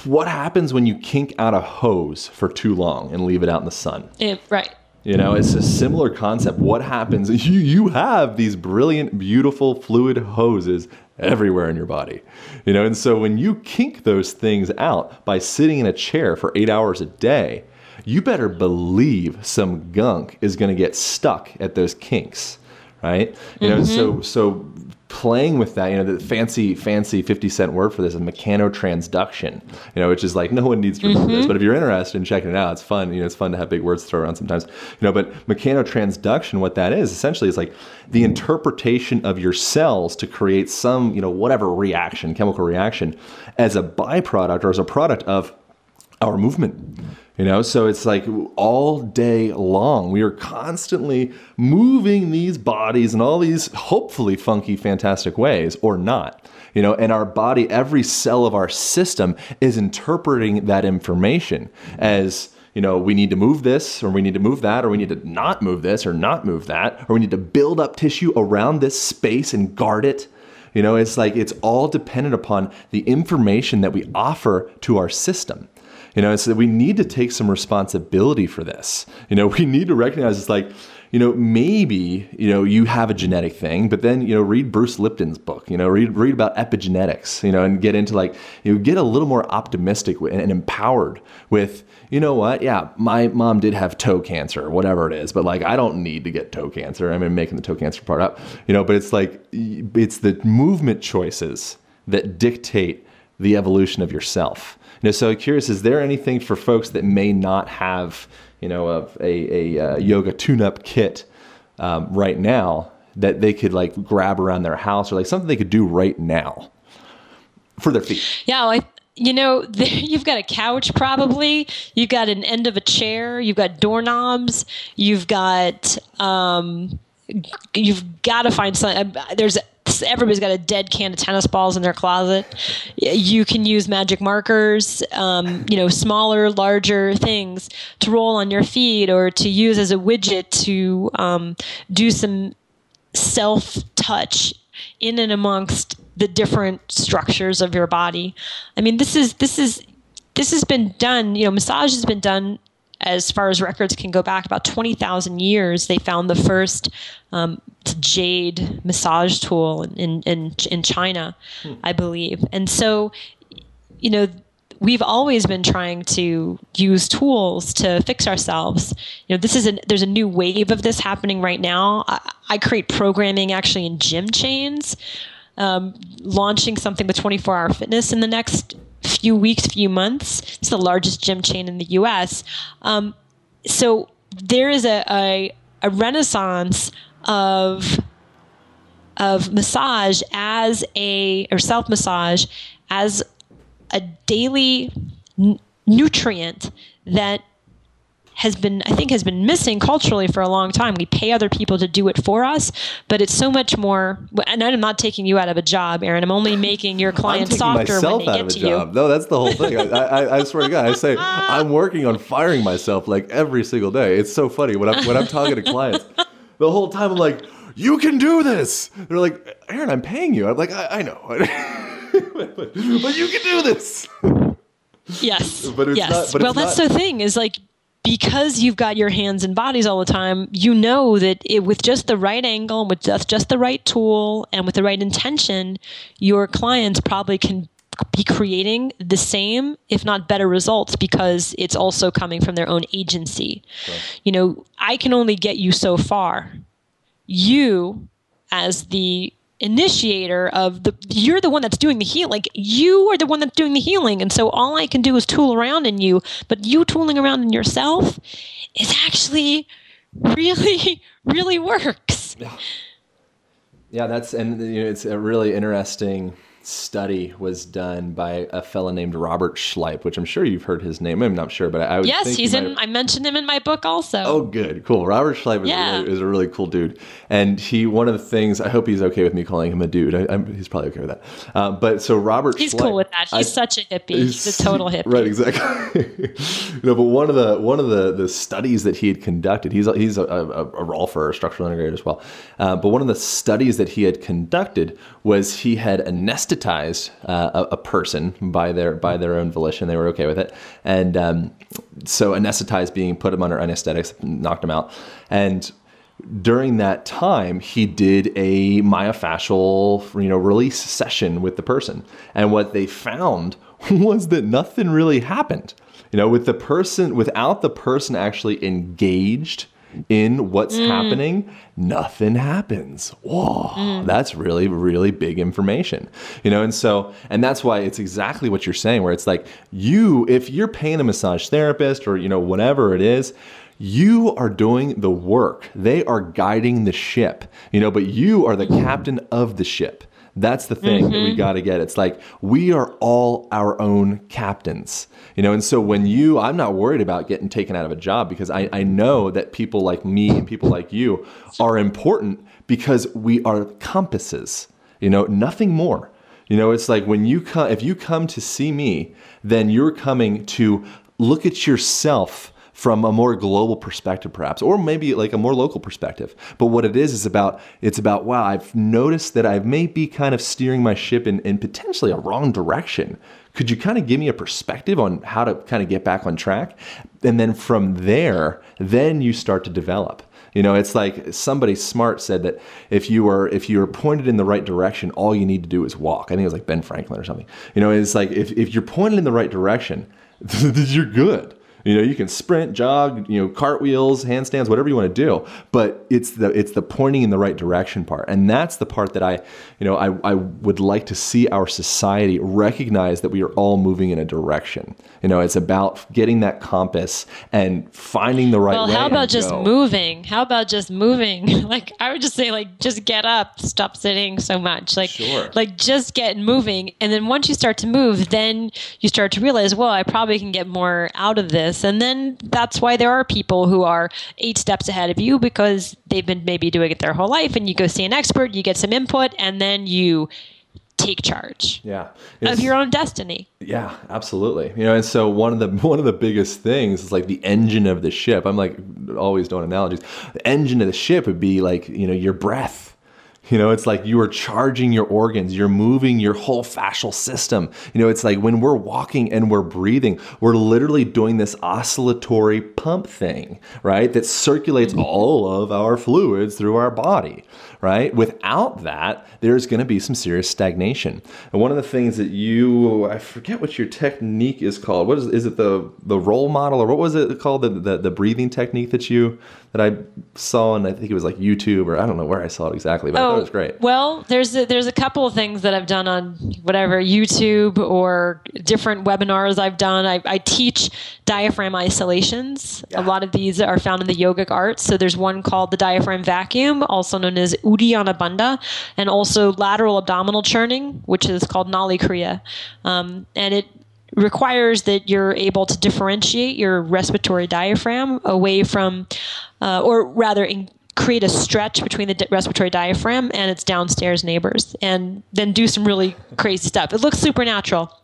what happens when you kink out a hose for too long and leave it out in the sun? Eh, right. You know, it's a similar concept. What happens? [LAUGHS] You you have these brilliant, beautiful fluid hoses everywhere in your body. You know, and so when you kink those things out by sitting in a chair for eight hours a day, you better believe some gunk is going to get stuck at those kinks, right? You know, so mm-hmm. so playing with that, you know, the fancy fancy 50 cent word for this is mechanotransduction, you know, which is like [LAUGHS] no one needs to remember this, mm-hmm. but if you're interested in checking it out, it's fun. You know, it's fun to have big words to throw around sometimes. You know, but mechanotransduction, what that is essentially is like the interpretation of your cells to create some, you know, whatever reaction, chemical reaction as a byproduct or as a product of our movement. You know, so it's like all day long, we are constantly moving these bodies in all these hopefully funky, fantastic ways, or not. You know, and our body, every cell of our system is interpreting that information as, you know, we need to move this, or we need to move that, or we need to not move this, or not move that, or we need to build up tissue around this space and guard it. You know, it's like it's all dependent upon the information that we offer to our system. You know, and so we need to take some responsibility for this. You know, [LAUGHS] we need to recognize it's like, you know, maybe, you know, you have a genetic thing, but then, you know, read Bruce Lipton's book, you know, read, read about epigenetics, you know, and get into like, you know, get a little more optimistic and, empowered with, you know what? Yeah, my mom did have toe cancer whatever it is, but like, I don't need to get toe cancer. I mean, making the toe cancer part up, you know, but it's like, it's the movement choices that dictate the evolution of yourself. You know, so curious, is there anything for folks that may not have, you know, a, a, a uh, yoga tune-up kit um, right now that they could like grab around their house or like something they could do right now for their feet? Yeah, well, I, you know, [LAUGHS] you've got a couch probably. You've got an end of a chair. You've got doorknobs. You've got. Um, you've got to find something. There's everybody's got a dead can of tennis balls in their closet. You can use magic markers, um, you know, smaller, larger things to roll on your feet or to use as a widget to um, do some self touch in and amongst the different structures of your body. I mean, this is this is this has been done. You know, massage has been done as far as records can go back about 20,000 years. They found the first um, jade massage tool in, in, in China, hmm. I believe. And so, you know, we've always been trying to use tools to fix ourselves. You know, this is a, there's a new wave of this happening right now. I, I create programming actually in gym chains, um, launching something with 24 hour fitness in the next few weeks, few months. It's the largest gym chain in the U.S. Um, so there is a, a, a renaissance of of massage as a or self massage as a daily n- nutrient that has been I think has been missing culturally for a long time. We pay other people to do it for us, but it's so much more. And I'm not taking you out of a job, Aaron. I'm only making your [LAUGHS] clients softer when they get to job. you. No, that's the whole thing. I, I, I, swear to God, I say [LAUGHS] I'm working on firing myself like every single day. It's so funny when I'm when I'm talking to clients. [LAUGHS] The whole time I'm like, you can do this. They're like, Aaron, I'm paying you. I'm like, I, I know, but, you can do this. Yes. but it's yes. Not, but well, that's not. the thing is like because you've got your hands and bodies all the time, you know that it, with just the right angle, with just, just the right tool, and with the right intention, your clients probably can be creating the same, if not better results because it's also coming from their own agency. You know, I can only get you so far. You as the initiator of the you're the one that's doing the heal like you are the one that's doing the healing and so all i can do is tool around in you but you tooling around in yourself is actually really really works. Yeah, that's and you know, it's a really interesting study was done by a fellow named Robert Schleip, which I'm sure you've heard his name. I'm not sure, but I would yes he's in have- i mentioned him in my book also Oh, good, cool. Robert Schleip is, Yeah. a really, is a really cool dude, and he one of the things I hope he's okay with me calling him a dude. I, I'm, he's probably okay with that. Uh, but so Robert, he's Schleip- cool with that he's I- such a hippie he's, a total hippie [LAUGHS] Right, exactly. [LAUGHS] you know, but one of the one of the the studies that he had conducted, he's a, he's a, a, a rolfer, a structural integrator as well. Uh, but one of the studies that he had conducted was he had anesthetized uh, a, a person by their by their own volition. They were okay with it, and um, so anesthetized being put him under anesthetics, knocked him out, and during that time, he did a myofascial, you know, release session with the person. And what they found [LAUGHS] was that nothing really happened. You know, with the person, without the person actually engaged in what's mm. happening, nothing happens. Whoa, mm. that's really, really big information. You know, and so, and that's why it's exactly what you're saying, where it's like you, if you're paying a massage therapist or, you know, whatever it is, you are doing the work. They are guiding the ship, you know, but you are the captain of the ship. That's the thing that we got to get. It's like we are all our own captains, you know. And so when you, I'm not worried about getting taken out of a job because I, I know that people like me and people like you are important because we are compasses, you know, nothing more. You know, it's like when you come, if you come to see me, then you're coming to look at yourself from a more global perspective perhaps or maybe like a more local perspective but what it is is about it's about wow i've noticed that i may be kind of steering my ship in, in potentially a wrong direction could you kind of give me a perspective on how to kind of get back on track and then from there then you start to develop you know, it's like somebody smart said that if you were if you're pointed in the right direction, all you need to do is walk. I think it was like Ben Franklin or something. You know, it's like if, if you're pointed in the right direction, [LAUGHS] you're good. You know, you can sprint, jog, you know, cartwheels, handstands, whatever you want to do. But it's the it's the pointing in the right direction part, and that's the part that I, you know, I, I would like to see our society recognize that we are all moving in a direction. You know, it's about getting that compass and finding the right Well, how about just go. moving? How about just moving? [LAUGHS] like I would just say, like just get up, stop sitting so much. Like, Sure. like just get moving, and then once you start to move, then you start to realize, well, I probably can get more out of this, and then that's why there are people who are eight steps ahead of you because they've been maybe doing it their whole life, and you go see an expert, you get some input, and then you take charge Yeah. of your own destiny. Yeah, absolutely. You know, and so one of the one of the biggest things is like the engine of the ship. I'm like always doing analogies. The engine of the ship would be like, you know, your breath. You know, it's like you are charging your organs, you're moving your whole fascial system. You know, it's like when we're walking and we're breathing, we're literally doing this oscillatory pump thing, right? That circulates mm-hmm. all of our fluids through our body, right? Without that, there's going to be some serious stagnation. And one of the things that you, I forget what your technique is called. What is, is it the, the Roll Model or what was it called? The, the, the breathing technique that you, that I saw and I think it was like YouTube or I don't know where I saw it exactly, but I it was great. Well, there's a, there's a couple of things that I've done on whatever YouTube or different webinars I've done. I, I teach diaphragm isolations. A lot of these are found in the yogic arts. So there's one called the diaphragm vacuum, also known as Uddiyana Bandha, and also lateral abdominal churning, which is called Nauli Kriya. Um, and it requires that you're able to differentiate your respiratory diaphragm away from, uh, or rather, in, create a stretch between the respiratory diaphragm and its downstairs neighbors, and then do some really crazy stuff. It looks supernatural,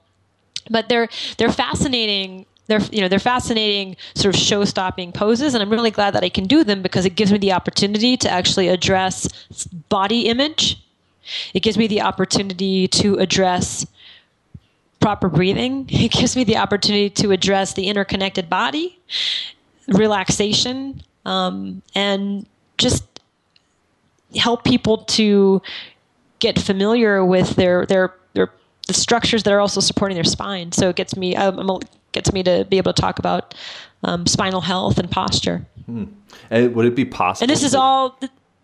but they're they're fascinating. They're you know they're fascinating sort of show-stopping poses, and I'm really glad that I can do them because it gives me the opportunity to actually address body image. It gives me the opportunity to address proper breathing. [LAUGHS] It gives me the opportunity to address the interconnected body, relaxation, um, and just help people to get familiar with their their their the structures that are also supporting their spine. So it gets me um, gets me to be able to talk about um, spinal health and posture. And would it be possible? And this is to- all.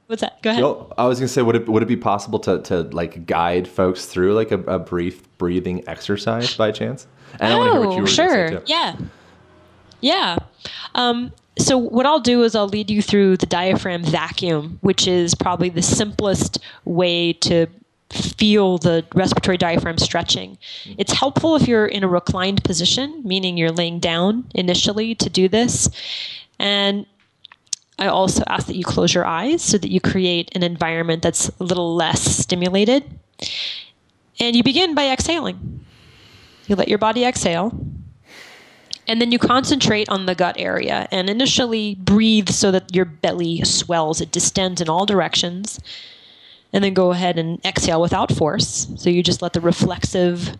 What's that? Go ahead. No, I was gonna say, would it would it be possible to to like guide folks through like a, a brief breathing exercise by chance? And I wanna hear what you were Oh, sure. too. Yeah. Yeah. Um, so what I'll do is I'll lead you through the diaphragm vacuum, which is probably the simplest way to feel the respiratory diaphragm stretching. Mm-hmm. It's helpful if you're in a reclined position, meaning you're laying down initially to do this. And I also ask that you close your eyes so that you create an environment that's a little less stimulated. And you begin by exhaling. You let your body exhale. And then you concentrate on the gut area and initially breathe so that your belly swells. It distends in all directions. And then go ahead and exhale without force. So you just let the reflexive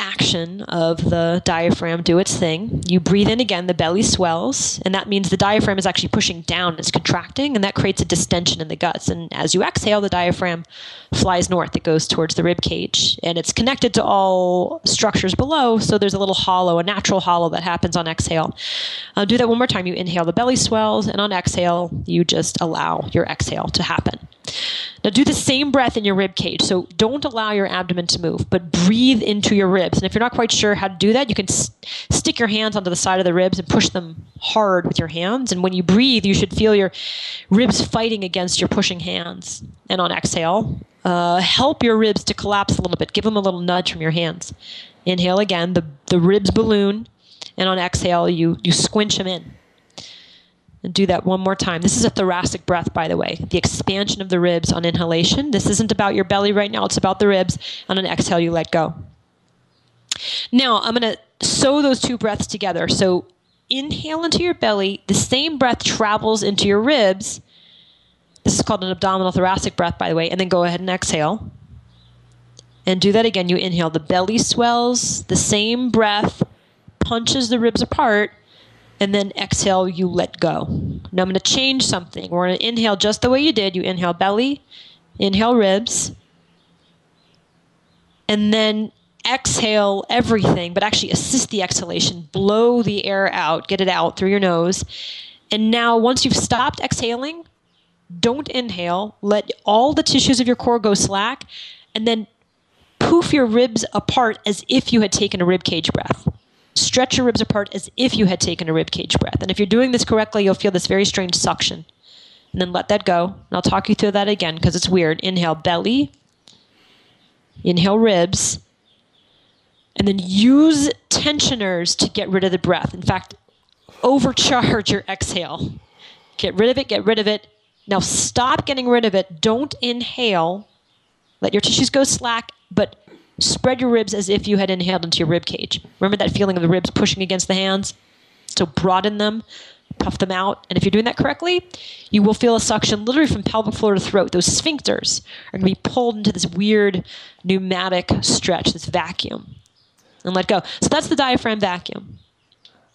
action of the diaphragm do its thing. You breathe in again, the belly swells, and that means the diaphragm is actually pushing down, it's contracting, and that creates a distension in the guts. And as you exhale, the diaphragm flies north, it goes towards the rib cage, and it's connected to all structures below, so there's a little hollow, a natural hollow that happens on exhale. Uh, do that one more time. You inhale, the belly swells, and on exhale, you just allow your exhale to happen. Now do the same breath in your rib cage. So don't allow your abdomen to move, but breathe into your ribs. And if you're not quite sure how to do that, you can s- stick your hands onto the side of the ribs and push them hard with your hands. And when you breathe, you should feel your ribs fighting against your pushing hands. And on exhale, uh, help your ribs to collapse a little bit. Give them a little nudge from your hands. Inhale again, the, the ribs balloon. And on exhale, you, you squinch them in. And do that one more time. This is a thoracic breath, by the way. The expansion of the ribs on inhalation. This isn't about your belly right now, it's about the ribs. On an exhale, you let go. Now, I'm going to sew those two breaths together. So, inhale into your belly, the same breath travels into your ribs. This is called an abdominal thoracic breath, by the way. And then go ahead and exhale. And do that again. You inhale, the belly swells, the same breath punches the ribs apart and then exhale, you let go. Now I'm going to change something. We're going to inhale just the way you did. You inhale belly, inhale ribs, and then exhale everything, but actually assist the exhalation. Blow the air out, get it out through your nose. And now, once you've stopped exhaling, don't inhale. Let all the tissues of your core go slack, and then poof your ribs apart as if you had taken a rib cage breath stretch your ribs apart as if you had taken a rib cage breath. And if you're doing this correctly, you'll feel this very strange suction. And then let that go. And I'll talk you through that again because it's weird. Inhale belly, inhale ribs, and then use tensioners to get rid of the breath. In fact, overcharge your exhale. Get rid of it, get rid of it. Now stop getting rid of it. Don't inhale. Let your tissues go slack, but spread your ribs as if you had inhaled into your rib cage. Remember that feeling of the ribs pushing against the hands? So broaden them, puff them out. And if you're doing that correctly, you will feel a suction literally from pelvic floor to throat. Those sphincters are going to be pulled into this weird pneumatic stretch, this vacuum, and let go. So that's the diaphragm vacuum.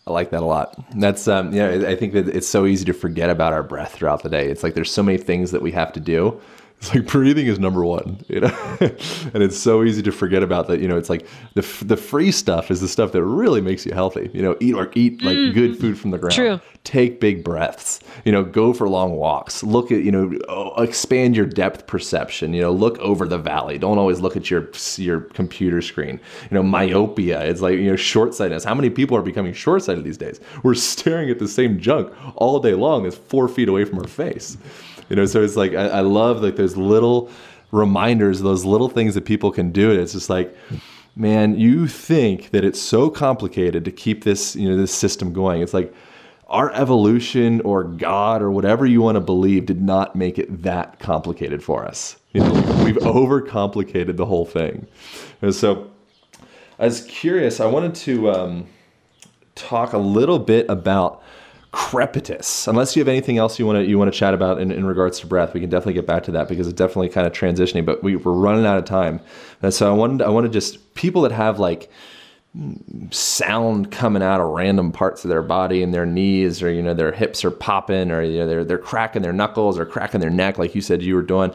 I like that a lot. That's um, know, I think that it's so easy to forget about our breath throughout the day. It's like there's so many things that we have to do. It's like breathing is number one, you know, [LAUGHS] and it's so easy to forget about that. You know, it's like the the free stuff is the stuff that really makes you healthy. You know, eat or eat like mm-hmm. good food from the ground. True. Take big breaths. You know, go for long walks. Look at you know, oh, expand your depth perception. You know, look over the valley. Don't always look at your your computer screen. You know, myopia. It's like you know, short sightedness. How many people are becoming short sighted these days? We're [LAUGHS] staring at the same junk all day long. That's four feet away from our face. You know, so it's like I, I love like those little reminders, those little things that people can do. It's just like, man, you think that it's so complicated to keep this, you know, this system going. It's like our evolution or God or whatever you want to believe did not make it that complicated for us. You know, we've overcomplicated the whole thing. And so I was curious, I wanted to um, talk a little bit about crepitus. Unless you have anything else you want to you want to chat about in, in regards to breath, we can definitely get back to that because it's definitely kind of transitioning. But we, we're running out of time, and so I wanted I want to just people that have like sound coming out of random parts of their body and their knees or you know their hips are popping or you know they're they're cracking their knuckles or cracking their neck like you said you were doing.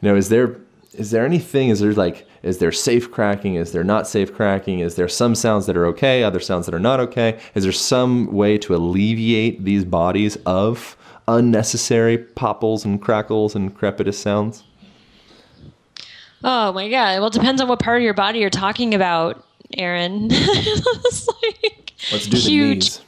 You know, is there is there anything is there like is there safe cracking is there not safe cracking is there some sounds that are okay other sounds that are not okay is there some way to alleviate these bodies of unnecessary popples and crackles and crepitus sounds? Oh my god. Well, it depends on what part of your body you're talking about, Aaron. [LAUGHS] It's like Let's do the knees.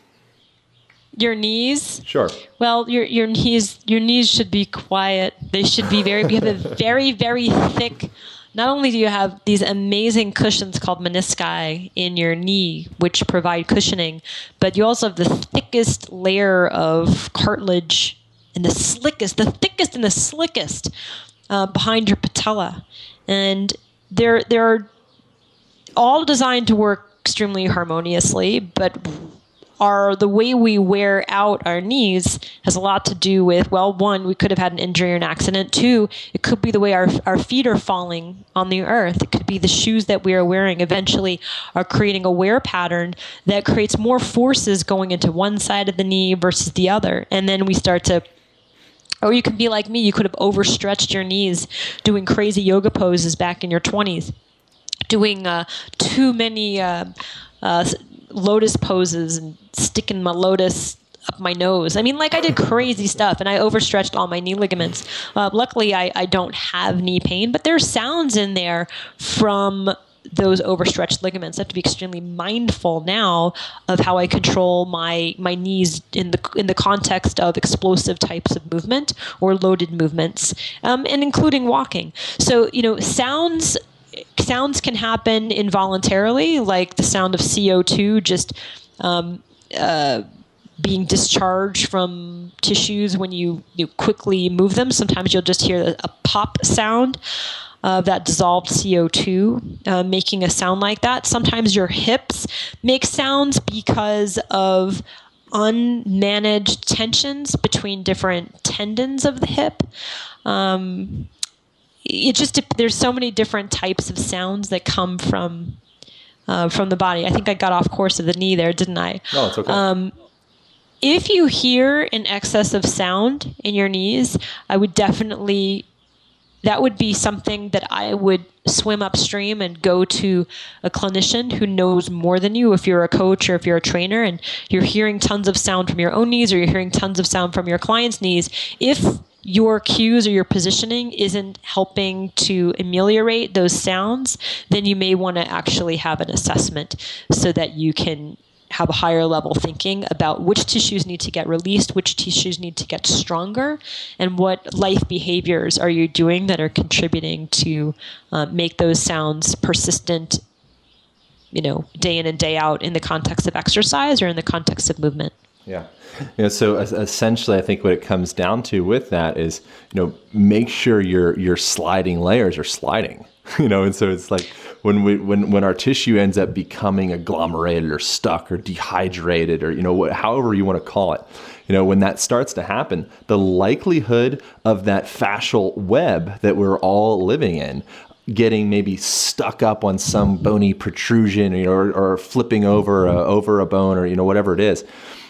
Your knees. Sure. Well, your your knees your knees should be quiet. They should be very. You have a very very thick. Not only do you have these amazing cushions called menisci in your knee, which provide cushioning, but you also have the thickest layer of cartilage and the slickest, the thickest and the slickest uh, behind your patella, and they're they're all designed to work extremely harmoniously, but our the way we wear out our knees has a lot to do with well one we could have had an injury or an accident. Two it could be the way our, our feet are falling on the earth. It could be the shoes that we are wearing. Eventually are creating a wear pattern that creates more forces going into one side of the knee versus the other. And then we start to or you could be like me you could have overstretched your knees doing crazy yoga poses back in your 20s doing uh, too many uh, uh, lotus poses and sticking my lotus up my nose. I mean, like I did crazy stuff and I overstretched all my knee ligaments. Uh, luckily, I, I don't have knee pain, but there's sounds in there from those overstretched ligaments. I have to be extremely mindful now of how I control my my knees in the in the context of explosive types of movement or loaded movements, um, and including walking. So you know, sounds sounds can happen involuntarily, like the sound of CO2 just um, uh, being discharged from tissues when you, you quickly move them. Sometimes you'll just hear a, pop sound of that dissolved CO2 uh, making a sound like that. Sometimes your hips make sounds because of unmanaged tensions between different tendons of the hip. Um, it just there's so many different types of sounds that come from uh, from the body. I think I got off course of the knee there, didn't I? No, it's okay. Um, if you hear an excess of sound in your knees, I would definitely that would be something that I would swim upstream and go to a clinician who knows more than you if you're a coach or if you're a trainer and you're hearing tons of sound from your own knees or you're hearing tons of sound from your client's knees if your cues or your positioning isn't helping to ameliorate those sounds then you may want to actually have an assessment so that you can have a higher level thinking about which tissues need to get released, which tissues need to get stronger, and what life behaviors are you doing that are contributing to uh, make those sounds persistent, you know, day in and day out in the context of exercise or in the context of movement. Yeah. Know, so essentially, I think what it comes down to with that is, you know, make sure your your sliding layers are sliding. [LAUGHS] You know, and so it's like when we when when our tissue ends up becoming agglomerated or stuck or dehydrated or you know what, however you want to call it. You know, when that starts to happen, the likelihood of that fascial web that we're all living in getting maybe stuck up on some bony protrusion or, or flipping over a, over a bone or you know whatever it is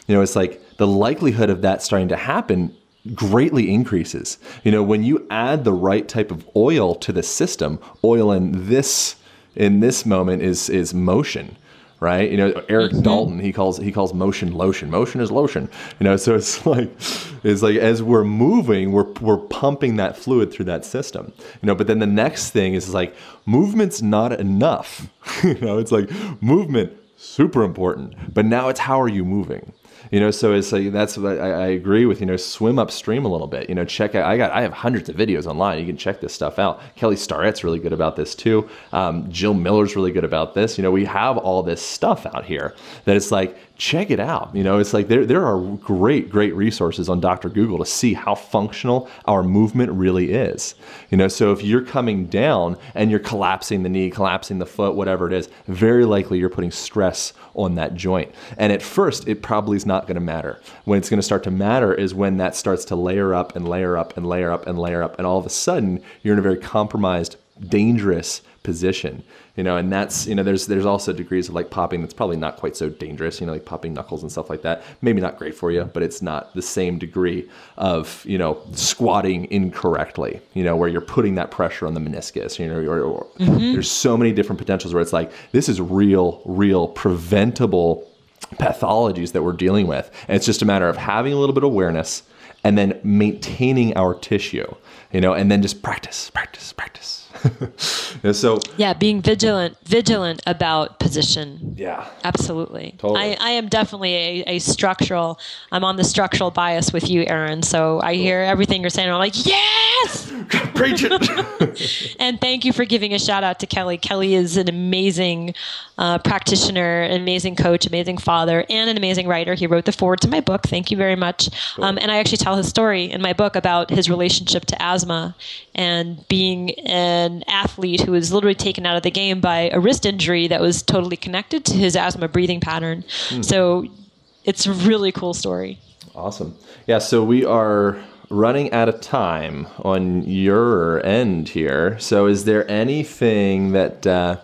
you know it's like the likelihood of that starting to happen greatly increases. You know when you add the right type of oil to the system oil in this in this moment is is motion right? You know Erik mm-hmm. dalton he calls he calls motion lotion. Motion is lotion. You know so it's [LAUGHS] like it's like as we're moving we're we're pumping that fluid through that system. You know but then the next thing is like movement's not enough. [LAUGHS] You know it's like movement super important but now it's how are you moving you know so it's like that's what I, I agree with you know swim upstream a little bit. You know check out i got i have hundreds of videos online. You can check this stuff out. Kelly starrett's really good about this too. Um, jill miller's really good about this. You know we have all this stuff out here that it's like check it out. You know it's like there, there are great great resources on dr google to see how functional our movement really is. You know so if you're coming down and you're collapsing the knee collapsing the foot whatever it is very likely you're putting stress on that joint. And at first it probably is not going to matter. When it's going to start to matter is when that starts to layer up and layer up and layer up and layer up and all of a sudden you're in a very compromised dangerous position you know and that's you know there's there's also degrees of like popping that's probably not quite so dangerous you know like popping knuckles and stuff like that. Maybe not great for you but it's not the same degree of you know squatting incorrectly you know where you're putting that pressure on the meniscus you know or, or mm-hmm. there's so many different potentials where it's like this is real real preventable pathologies that we're dealing with. And it's just a matter of having a little bit of awareness and then maintaining our tissue, you know, and then just practice, practice, practice. [LAUGHS] And so, Yeah, being vigilant, vigilant about position. yeah. Absolutely. Totally. I, I am definitely a, a structural, I'm on the structural bias with you, Aaron. So I hear everything you're saying. And I'm like, yes! [LAUGHS] Preach it. [LAUGHS] And thank you for giving a shout out to Kelly. Kelly is an amazing uh, practitioner, an amazing coach, amazing father, and an amazing writer. He wrote the forward to my book. Thank you very much. Um, and I actually tell his story in my book about his relationship to asthma and being an athlete who was literally taken out of the game by a wrist injury that was totally connected to his asthma breathing pattern. So it's a really cool story. Awesome. Yeah, so we are running out of time on your end here. So is there anything that uh,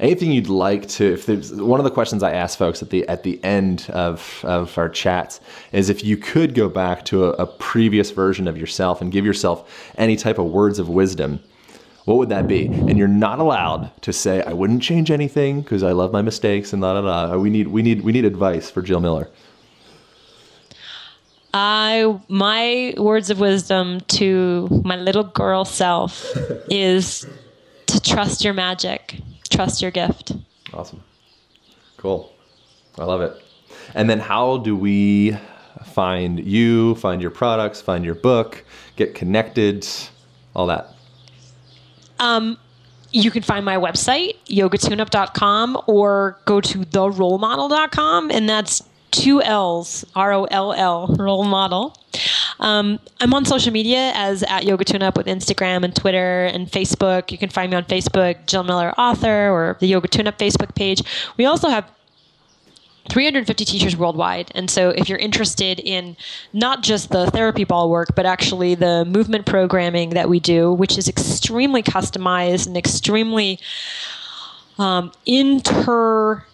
anything you'd like to if there's one of the questions I ask folks at the at the end of, of our chats is if you could go back to a, a previous version of yourself and give yourself any type of words of wisdom, what would that be? And you're not allowed to say I wouldn't change anything because I love my mistakes and la la la. We need we need we need advice for Jill Miller. I my words of wisdom to my little girl self [LAUGHS] is to trust your magic, trust your gift. Awesome. Cool. I love it. And then how do we find you, find your products, find your book, get connected, all that? Um, You can find my website, yogatuneup.com, or go to therollmodel.com, and that's two L's, R O L L, Roll Model. Um, I'm on social media as at Yoga Tune Up with Instagram and Twitter and Facebook. You can find me on Facebook, Jill Miller Author, or the Yoga Tune Up Facebook page. We also have 350 teachers worldwide. And so, if you're interested in not just the therapy ball work, but actually the movement programming that we do, which is extremely customized and extremely um, inter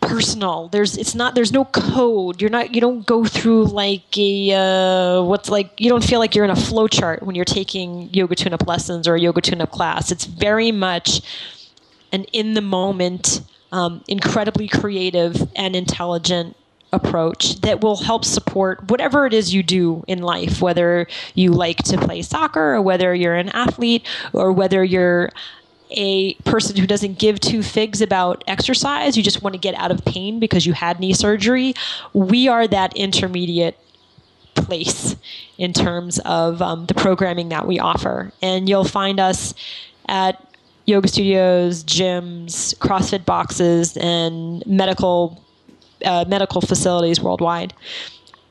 personal. There's it's not there's no code. You're not you don't go through like a uh, what's like you don't feel like you're in a flow chart when you're taking yoga tune up lessons or a yoga tune up class. It's very much an in the moment um, incredibly creative and intelligent approach that will help support whatever it is you do in life whether you like to play soccer or whether you're an athlete or whether you're a person who doesn't give two figs about exercise, you just want to get out of pain because you had knee surgery, we are that intermediate place in terms of um, the programming that we offer. And you'll find us at yoga studios, gyms, CrossFit boxes, and medical uh, medical facilities worldwide.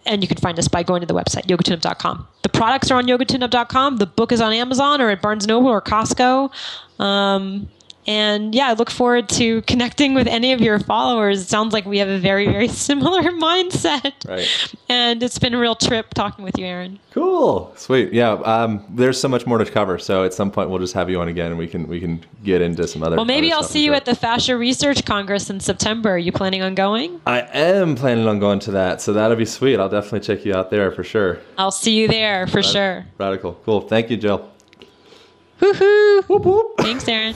And you can find us by going to the website, yogatuneup.com. The products are on yogatuneup.com. The book is on Amazon or at Barnes Noble or Costco. Um, and yeah, I look forward to connecting with any of your followers. It sounds like we have a very, very [LAUGHS] similar mindset. Right. And it's been a real trip talking with you, Aaron. Cool. Sweet. Yeah. Um, there's so much more to cover. So at some point we'll just have you on again and we can we can get into some other Well, maybe other I'll see you sure. at the Fascia Research Congress in September. Are you planning on going? I am planning on going to that, so that'll be sweet. I'll definitely check you out there for sure. I'll see you there for sure. Radical. Cool. Thank you, Jill. Woohoo! Thanks, Aaron.